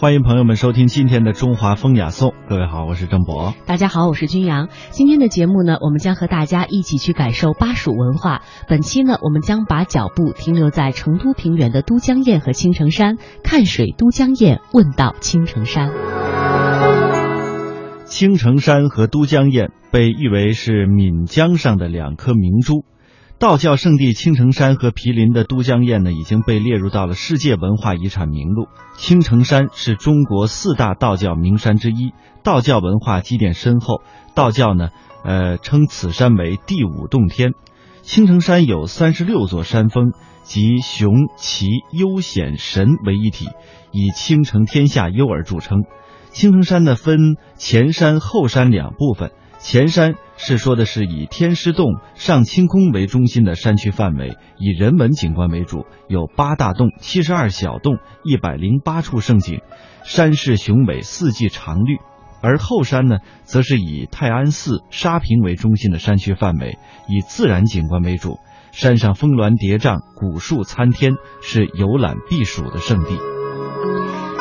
欢迎朋友们收听今天的中华风雅颂。各位好，我是郑博。大家好，我是君阳。今天的节目呢，我们将和大家一起去感受巴蜀文化。本期呢，我们将把脚步停留在成都平原的都江堰和青城山，看水都江堰，问道青城山。青城山和都江堰被誉为是岷江上的两颗明珠。道教圣地青城山和毗邻的都江堰呢，已经被列入到了世界文化遗产名录。青城山是中国四大道教名山之一，道教文化积淀深厚。道教呢，呃，称此山为第五洞天。青城山有三十六座山峰，集雄奇幽险神为一体，以青城天下幽而著称。青城山呢，分前山后山两部分。前山是说的是以天师洞、上清空为中心的山区范围，以人文景观为主，有八大洞、七十二小洞、一百零八处胜景，山势雄伟，四季常绿。而后山呢，则是以泰安寺、沙坪为中心的山区范围，以自然景观为主，山上峰峦叠嶂，古树参天，是游览避暑的胜地。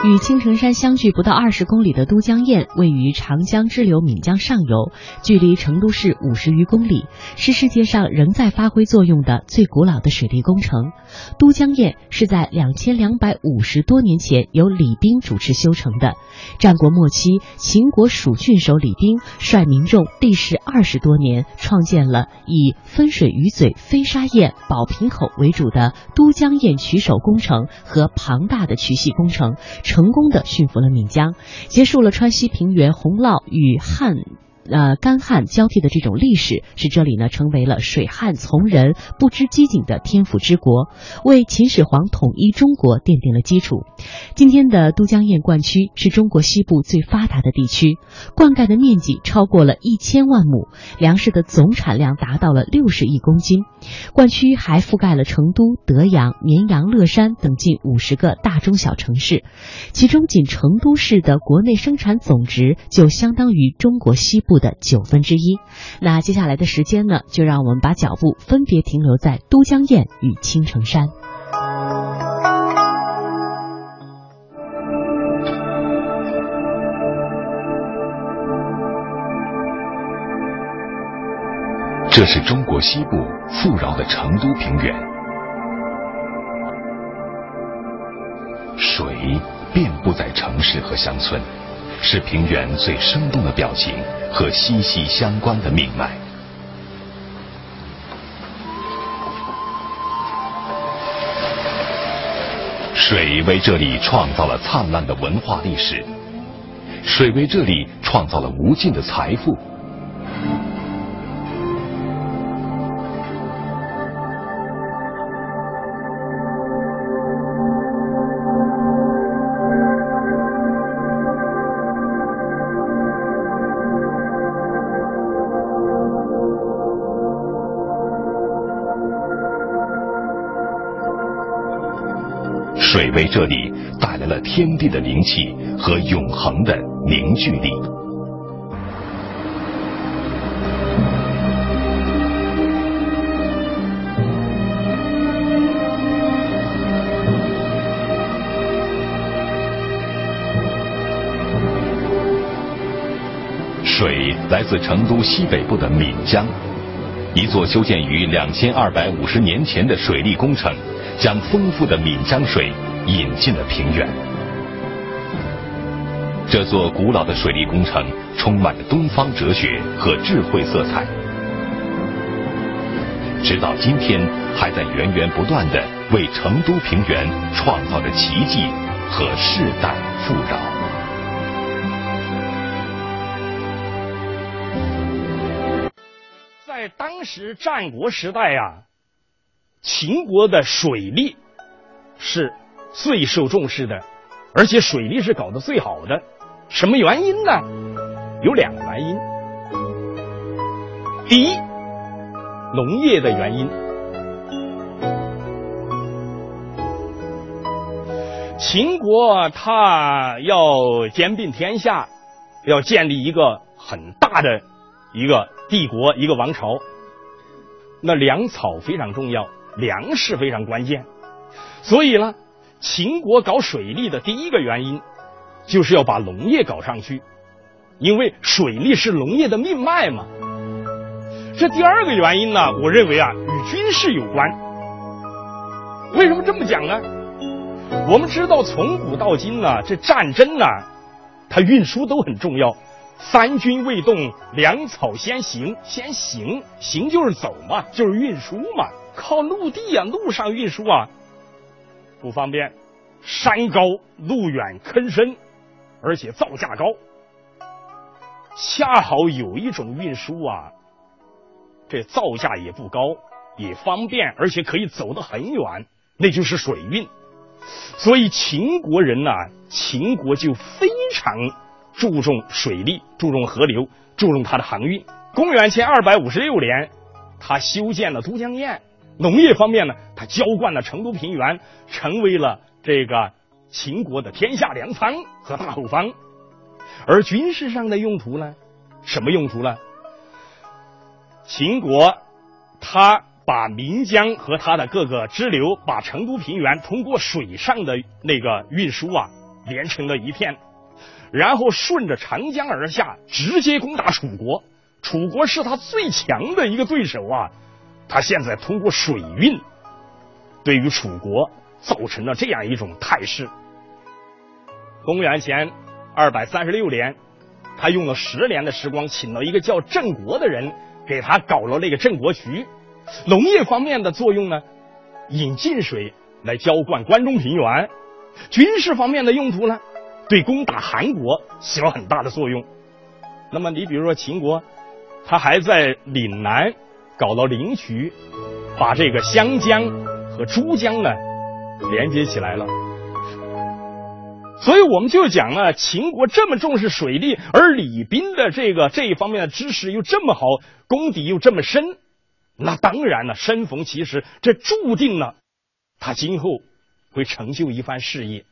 与青城山相距不到二十公里的都江堰，位于长江支流岷江上游，距离成都市五十余公里，是世界上仍在发挥作用的最古老的水利工程。都江堰是在两千两百五十多年前由李冰主持修成的。战国末期，秦国蜀郡守李冰率民众历时二十多年，创建了以分水鱼嘴、飞沙堰、宝瓶口为主的都江堰渠守工程和庞大的渠系工程。成功的驯服了岷江，结束了川西平原洪涝与旱。呃，干旱交替的这种历史，使这里呢成为了水旱从人、不知饥馑的天府之国，为秦始皇统一中国奠定了基础。今天的都江堰灌区是中国西部最发达的地区，灌溉的面积超过了一千万亩，粮食的总产量达到了六十亿公斤。灌区还覆盖了成都、德阳、绵阳、乐山等近五十个大中小城市，其中仅成都市的国内生产总值就相当于中国西部。的九分之一。那接下来的时间呢，就让我们把脚步分别停留在都江堰与青城山。这是中国西部富饶的成都平原，水遍布在城市和乡村。是平原最生动的表情和息息相关的命脉。水为这里创造了灿烂的文化历史，水为这里创造了无尽的财富。为这里带来了天地的灵气和永恒的凝聚力。水来自成都西北部的岷江，一座修建于两千二百五十年前的水利工程，将丰富的岷江水。引进了平原。这座古老的水利工程充满着东方哲学和智慧色彩，直到今天还在源源不断的为成都平原创造着奇迹和世代富饶。在当时战国时代啊，秦国的水利是。最受重视的，而且水利是搞得最好的，什么原因呢？有两个原因。第一，农业的原因。秦国他要兼并天下，要建立一个很大的一个帝国、一个王朝，那粮草非常重要，粮食非常关键，所以呢。秦国搞水利的第一个原因，就是要把农业搞上去，因为水利是农业的命脉嘛。这第二个原因呢，我认为啊，与军事有关。为什么这么讲呢？我们知道，从古到今呢，这战争呢，它运输都很重要。三军未动，粮草先行，先行，行就是走嘛，就是运输嘛。靠陆地啊，路上运输啊，不方便。山高路远，坑深，而且造价高。恰好有一种运输啊，这造价也不高，也方便，而且可以走得很远，那就是水运。所以秦国人呐，秦国就非常注重水利，注重河流，注重它的航运。公元前二百五十六年，他修建了都江堰。农业方面呢，他浇灌了成都平原，成为了这个秦国的天下粮仓和大后方。而军事上的用途呢，什么用途呢？秦国他。把岷江和他的各个支流，把成都平原通过水上的那个运输啊，连成了一片，然后顺着长江而下，直接攻打楚国。楚国是他最强的一个对手啊，他现在通过水运，对于楚国造成了这样一种态势。公元前二百三十六年，他用了十年的时光，请了一个叫郑国的人，给他搞了那个郑国渠。农业方面的作用呢，引进水来浇灌关中平原；军事方面的用途呢，对攻打韩国起了很大的作用。那么你比如说秦国，他还在岭南搞到灵渠，把这个湘江和珠江呢连接起来了。所以我们就讲了，秦国这么重视水利，而李斌的这个这一方面的知识又这么好，功底又这么深。那当然了，身逢其时，这注定了他今后会成就一番事业。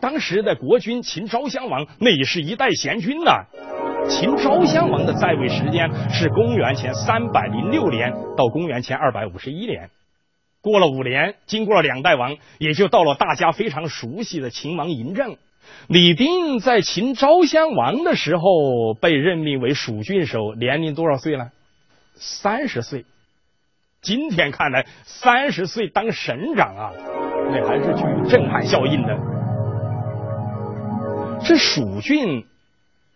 当时的国君秦昭襄王，那也是一代贤君呐。秦昭襄王的在位时间是公元前三百零六年到公元前二百五十一年，过了五年，经过了两代王，也就到了大家非常熟悉的秦王嬴政。李斌在秦昭襄王的时候被任命为蜀郡守，年龄多少岁了？三十岁。今天看来，三十岁当省长啊，那还是具有震撼效应的。这蜀郡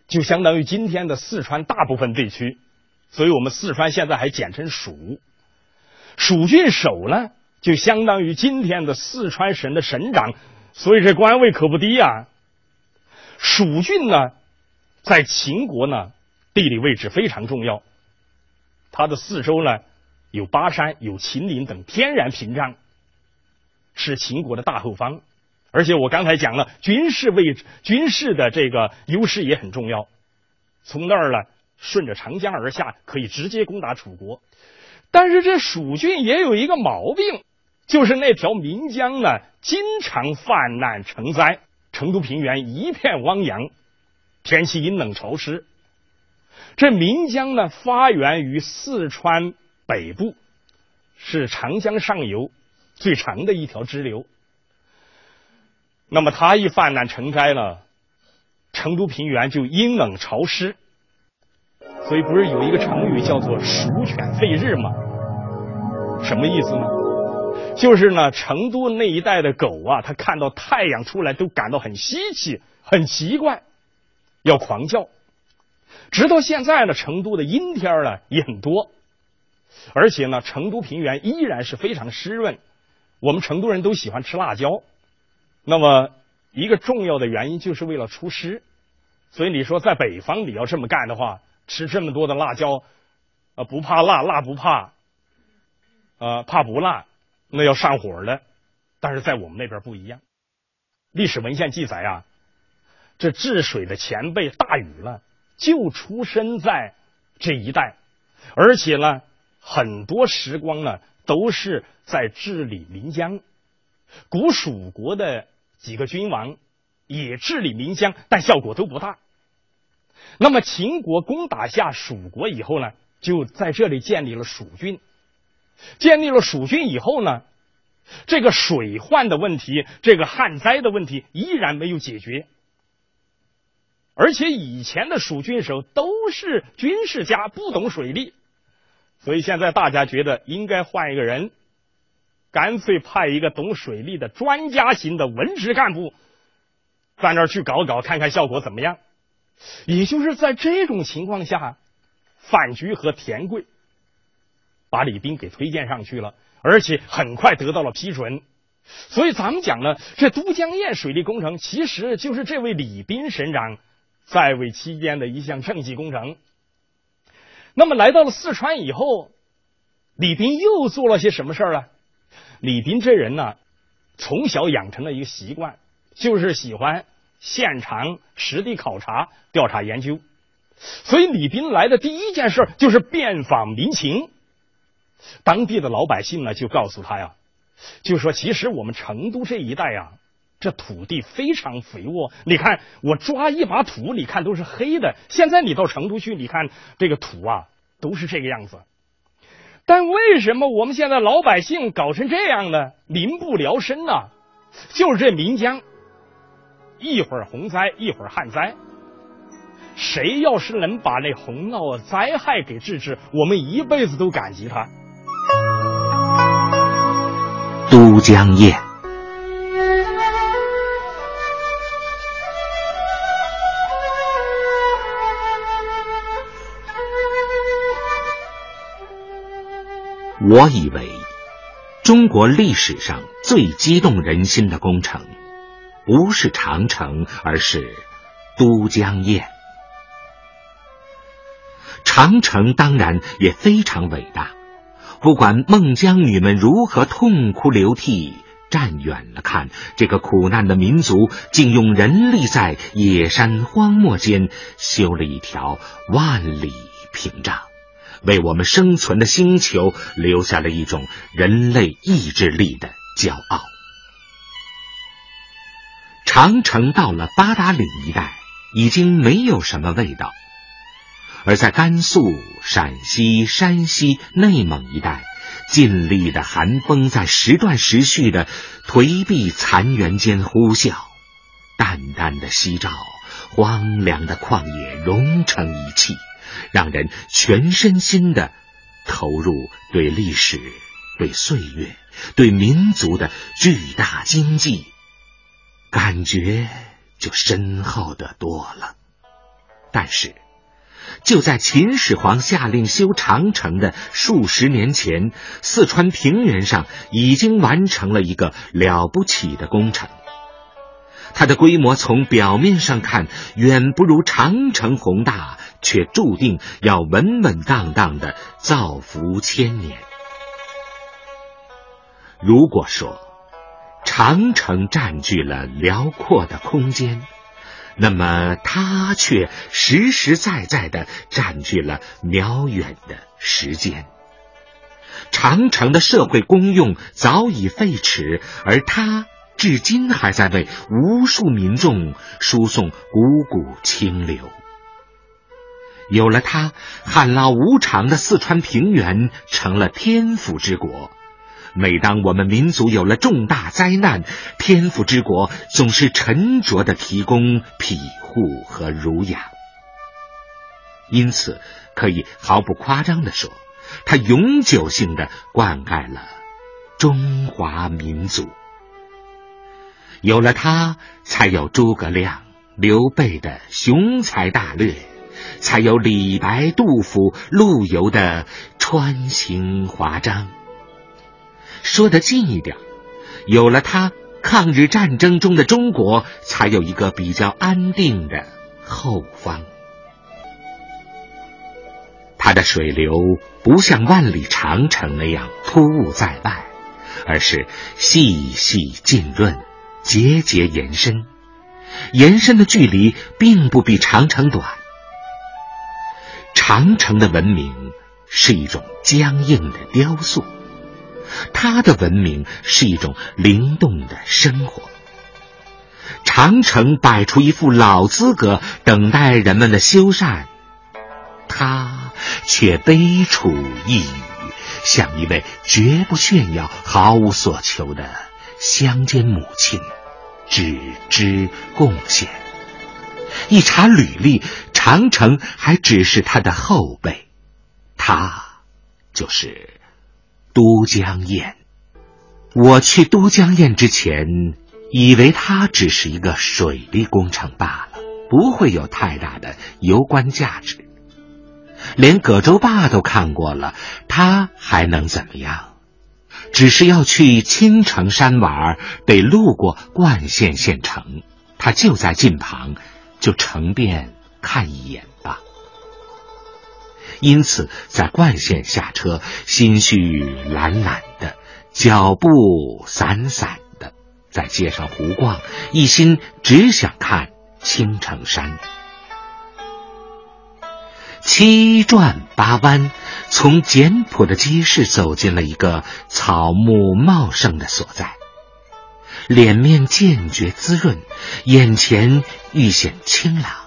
就相当于今天的四川大部分地区，所以我们四川现在还简称蜀。蜀郡守呢，就相当于今天的四川省的省长，所以这官位可不低啊。蜀郡呢，在秦国呢，地理位置非常重要，它的四周呢。有巴山、有秦岭等天然屏障，是秦国的大后方。而且我刚才讲了，军事位置、军事的这个优势也很重要。从那儿呢，顺着长江而下，可以直接攻打楚国。但是这蜀郡也有一个毛病，就是那条岷江呢，经常泛滥成灾，成都平原一片汪洋，天气阴冷潮湿。这岷江呢，发源于四川。北部是长江上游最长的一条支流，那么它一泛滥成灾了，成都平原就阴冷潮湿，所以不是有一个成语叫做“鼠犬吠日”吗？什么意思呢？就是呢，成都那一带的狗啊，它看到太阳出来都感到很稀奇、很奇怪，要狂叫。直到现在呢，成都的阴天呢也很多。而且呢，成都平原依然是非常湿润。我们成都人都喜欢吃辣椒，那么一个重要的原因就是为了除湿。所以你说在北方你要这么干的话，吃这么多的辣椒，啊不怕辣，辣不怕，啊怕不辣，那要上火的。但是在我们那边不一样。历史文献记载啊，这治水的前辈大禹了，就出生在这一带，而且呢。很多时光呢，都是在治理岷江。古蜀国的几个君王也治理岷江，但效果都不大。那么秦国攻打下蜀国以后呢，就在这里建立了蜀郡。建立了蜀郡以后呢，这个水患的问题，这个旱灾的问题依然没有解决。而且以前的蜀郡守都是军事家，不懂水利，所以现在大家觉得应该换一个人，干脆派一个懂水利的专家型的文职干部，在那儿去搞搞，看看效果怎么样。也就是在这种情况下，范雎和田贵把李斌给推荐上去了，而且很快得到了批准。所以咱们讲呢，这都江堰水利工程其实就是这位李斌省长在位期间的一项政绩工程。那么来到了四川以后，李斌又做了些什么事儿呢？李斌这人呢，从小养成了一个习惯，就是喜欢现场实地考察、调查研究。所以李斌来的第一件事就是遍访民情。当地的老百姓呢，就告诉他呀。就说，其实我们成都这一带啊，这土地非常肥沃。你看，我抓一把土，你看都是黑的。现在你到成都去，你看这个土啊，都是这个样子。但为什么我们现在老百姓搞成这样呢？民不聊生呢？就是这岷江，一会儿洪灾，一会儿旱灾。谁要是能把那洪涝灾害给治治，我们一辈子都感激他。都江堰，我以为中国历史上最激动人心的工程，不是长城，而是都江堰。长城当然也非常伟大。不管孟姜女们如何痛哭流涕，站远了看，这个苦难的民族竟用人力在野山荒漠间修了一条万里屏障，为我们生存的星球留下了一种人类意志力的骄傲。长城到了八达岭一带，已经没有什么味道。而在甘肃、陕西、山西、内蒙一带，劲厉的寒风在时断时续的颓壁残垣间呼啸，淡淡的夕照，荒凉的旷野融成一气，让人全身心的投入对历史、对岁月、对民族的巨大经济，感觉就深厚的多了。但是。就在秦始皇下令修长城的数十年前，四川平原上已经完成了一个了不起的工程。它的规模从表面上看远不如长城宏大，却注定要稳稳当当的造福千年。如果说长城占据了辽阔的空间，那么，它却实实在在的占据了渺远的时间。长城的社会功用早已废弛，而它至今还在为无数民众输送汩汩清流。有了它，旱涝无常的四川平原成了天府之国。每当我们民族有了重大灾难，天府之国总是沉着的提供庇护和儒养。因此，可以毫不夸张的说，它永久性的灌溉了中华民族。有了它，才有诸葛亮、刘备的雄才大略，才有李白、杜甫、陆游的穿行华章。说的近一点，有了它，抗日战争中的中国才有一个比较安定的后方。它的水流不像万里长城那样突兀在外，而是细细浸润，节节延伸，延伸的距离并不比长城短。长城的文明是一种僵硬的雕塑。它的文明是一种灵动的生活。长城摆出一副老资格，等待人们的修缮，它却悲楚一语，像一位绝不炫耀、毫无所求的乡间母亲，只知贡献。一查履历，长城还只是他的后辈，他就是都江堰。我去都江堰之前，以为它只是一个水利工程罢了，不会有太大的游观价值。连葛洲坝都看过了，它还能怎么样？只是要去青城山玩，得路过灌县县城，它就在近旁，就乘便看一眼吧。因此，在灌县下车，心绪懒懒的。脚步散散的，在街上胡逛，一心只想看青城山。七转八弯，从简朴的街市走进了一个草木茂盛的所在，脸面渐觉滋润，眼前愈显清朗，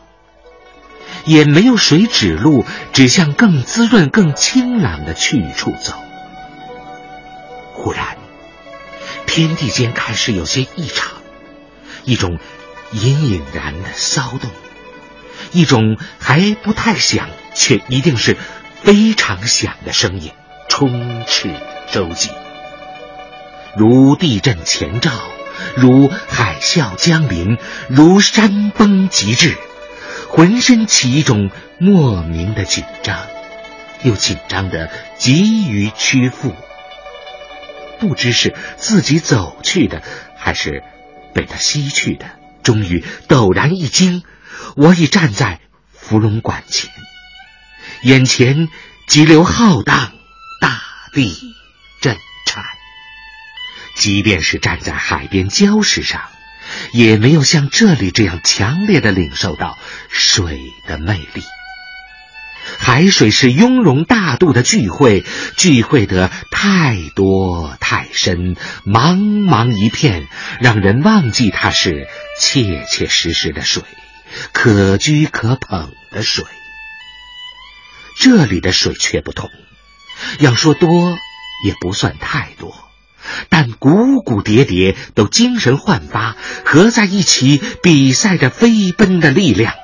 也没有谁指路，指向更滋润、更清朗的去处走。忽然，天地间开始有些异常，一种隐隐然的骚动，一种还不太响却一定是非常响的声音充斥周际，如地震前兆，如海啸将临，如山崩即至，浑身起一种莫名的紧张，又紧张的急于屈服。不知是自己走去的，还是被他吸去的。终于陡然一惊，我已站在芙蓉馆前，眼前急流浩荡，大地震颤。即便是站在海边礁石上，也没有像这里这样强烈的领受到水的魅力。海水是雍容大度的聚会，聚会得太多太深，茫茫一片，让人忘记它是切切实实的水，可居可捧的水。这里的水却不同，要说多也不算太多，但股股叠叠都精神焕发，合在一起，比赛着飞奔的力量，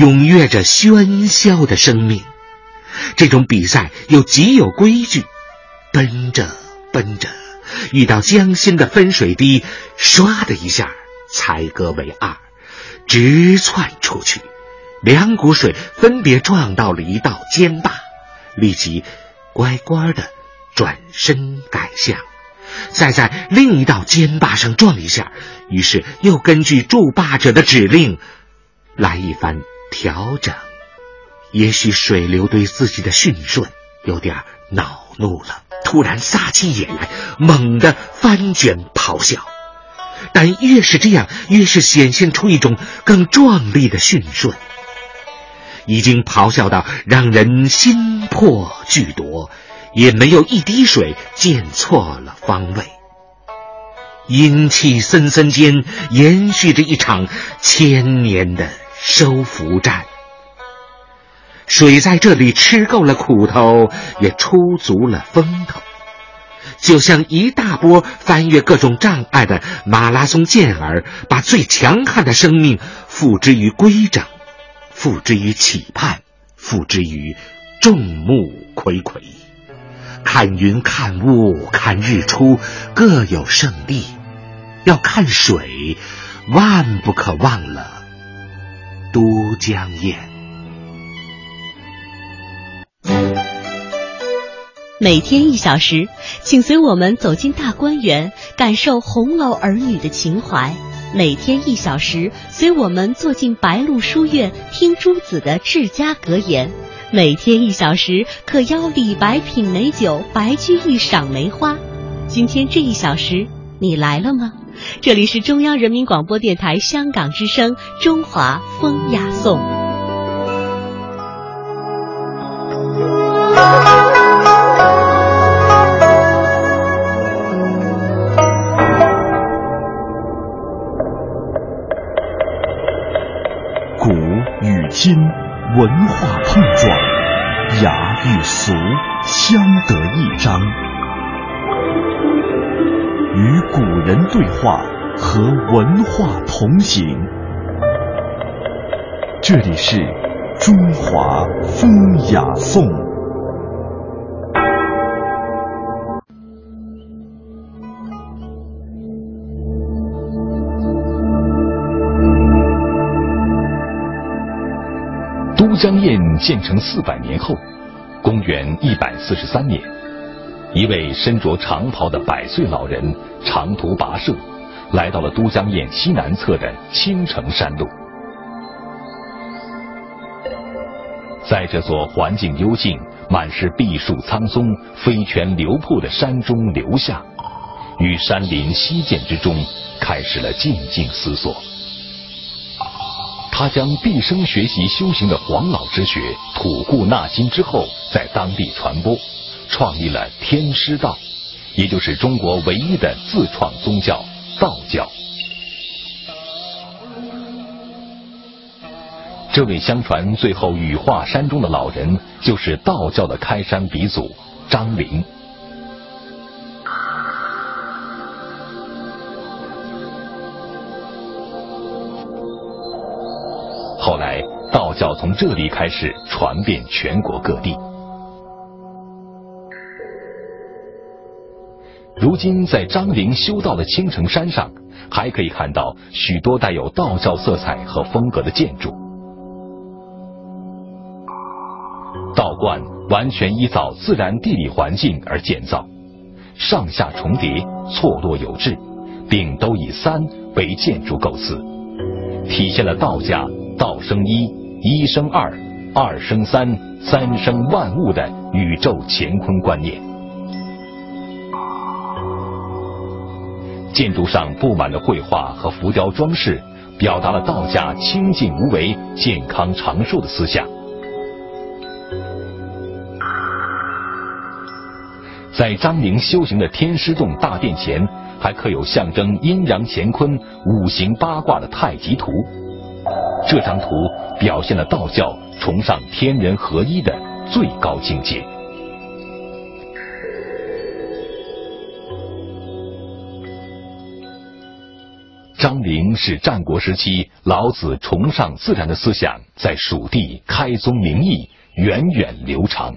踊跃着喧嚣的生命。这种比赛又极有规矩，奔着奔着，遇到江心的分水堤，唰的一下才割为二，直窜出去，两股水分别撞到了一道尖坝，立即乖乖的转身改向，再在另一道尖坝上撞一下，于是又根据筑坝者的指令来一番调整。也许水流对自己的驯顺有点恼怒了，突然撒起野来，猛地翻卷咆哮。但越是这样，越是显现出一种更壮丽的驯顺。已经咆哮到让人心魄俱夺，也没有一滴水溅错了方位。阴气森森间，延续着一场千年的收服战。水在这里吃够了苦头，也出足了风头，就像一大波翻越各种障碍的马拉松健儿，把最强悍的生命付之于规整，付之于期盼，付之于众目睽睽。看云，看雾，看日出，各有胜地。要看水，万不可忘了都江堰。每天一小时，请随我们走进大观园，感受红楼儿女的情怀。每天一小时，随我们坐进白鹿书院，听朱子的治家格言。每天一小时，可邀李白品美酒，白居易赏梅花。今天这一小时，你来了吗？这里是中央人民广播电台香港之声《中华风雅颂》。古与今文化碰，雅与俗相得益彰，与古人对话，和文化同行。这里是中华风雅颂。都江堰建成四百年后，公元一百四十三年，一位身着长袍的百岁老人长途跋涉，来到了都江堰西南侧的青城山路。在这座环境幽静、满是碧树苍松、飞泉流瀑的山中留下，与山林溪涧之中，开始了静静思索。他将毕生学习修行的黄老之学吐故纳新之后，在当地传播，创立了天师道，也就是中国唯一的自创宗教道教。这位相传最后羽化山中的老人，就是道教的开山鼻祖张陵。教从这里开始传遍全国各地。如今，在张陵修道的青城山上，还可以看到许多带有道教色彩和风格的建筑。道观完全依照自然地理环境而建造，上下重叠，错落有致，并都以三为建筑构思，体现了道家“道生一，一生二，二生三，三生万物”的宇宙乾坤观念。建筑上布满了绘画和浮雕装饰，表达了道家清净无为、健康长寿的思想。在张陵修行的天师洞大殿前，还刻有象征阴阳乾坤、五行八卦的太极图。这张图表现了道教崇尚天人合一的最高境界。张陵是战国时期老子崇尚自然的思想在蜀地开宗明义、源远流长。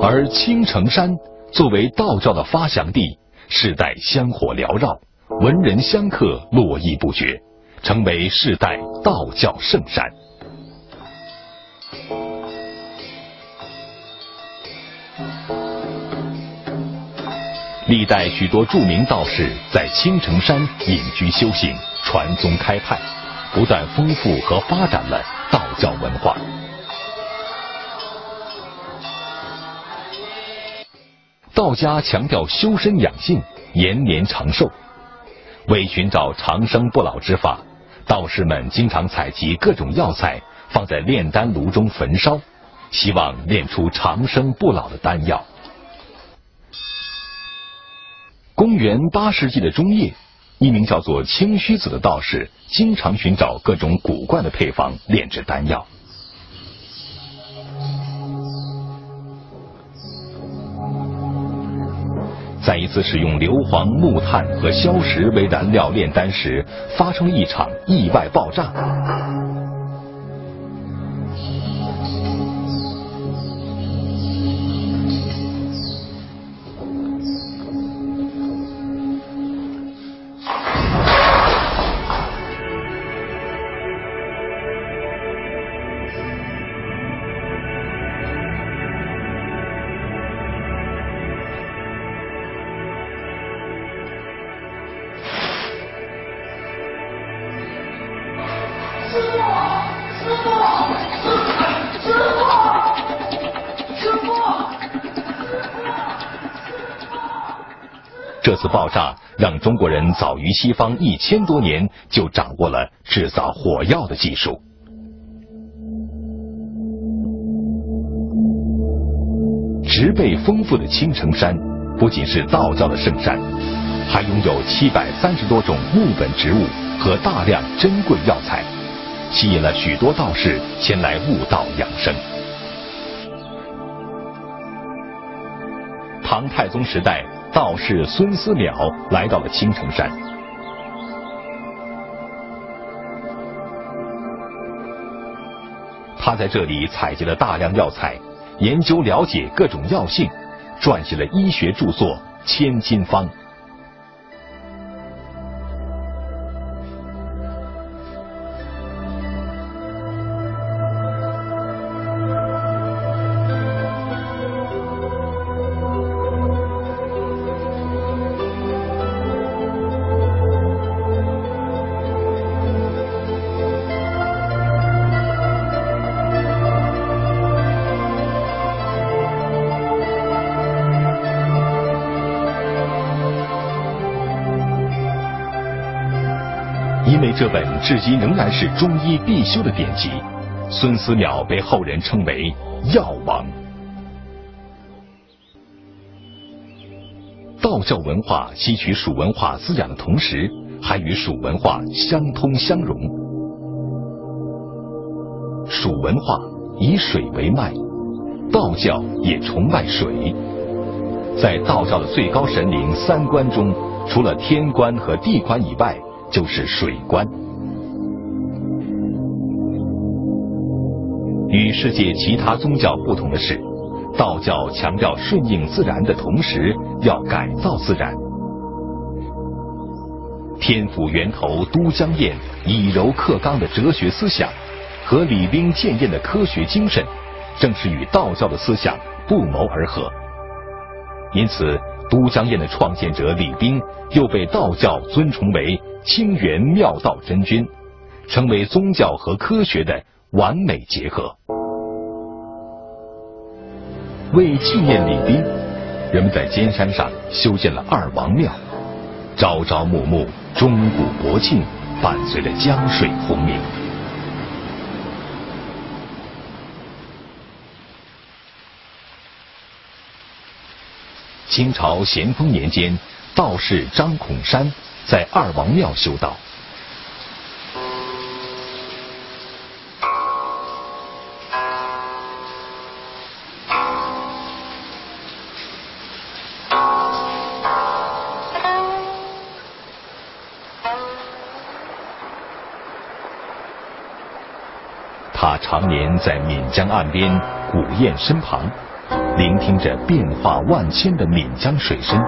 而青城山作为道教的发祥地，世代香火缭绕，文人香客络绎不绝，成为世代道教圣山。历代许多著名道士在青城山隐居修行、传宗开派，不断丰富和发展了道教文化。道家强调修身养性、延年长寿。为寻找长生不老之法，道士们经常采集各种药材，放在炼丹炉中焚烧，希望炼出长生不老的丹药。公元八世纪的中叶，一名叫做清虚子的道士，经常寻找各种古怪的配方炼制丹药。在一次使用硫磺、木炭和硝石为燃料炼丹时，发生了一场意外爆炸。这次爆炸让中国人早于西方一千多年就掌握了制造火药的技术。植被丰富的青城山不仅是道教的圣山，还拥有七百三十多种木本植物和大量珍贵药材，吸引了许多道士前来悟道养生。唐太宗时代。道士孙思邈来到了青城山。他在这里采集了大量药材研究了解各种药性撰写了医学著作千金方。这本至今仍然是中医必修的典籍，孙思邈被后人称为“药王”。道教文化吸取蜀文化滋养的同时，还与蜀文化相通相融。蜀文化以水为脉，道教也崇拜水。在道教的最高神灵三观中，除了天官和地官以外，就是水关。与世界其他宗教不同的是，道教强调顺应自然的同时，要改造自然。天府源头都江堰以柔克刚的哲学思想，和李冰建验的科学精神，正是与道教的思想不谋而合。因此，都江堰的创建者李冰又被道教尊崇为。清源妙道真君，成为宗教和科学的完美结合。为纪念李冰，人们在尖山上修建了二王庙，朝朝暮暮，钟鼓博庆，伴随着江水轰鸣。清朝咸丰年间，道士张孔山。在二王庙修道，他常年在岷江岸边古堰身旁，聆听着变化万千的闽江水声。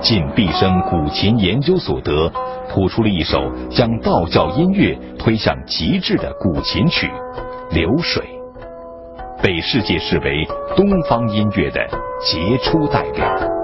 尽毕生古琴研究所得，谱出了一首将道教音乐推向极致的古琴曲《流水》，被世界视为东方音乐的杰出代表。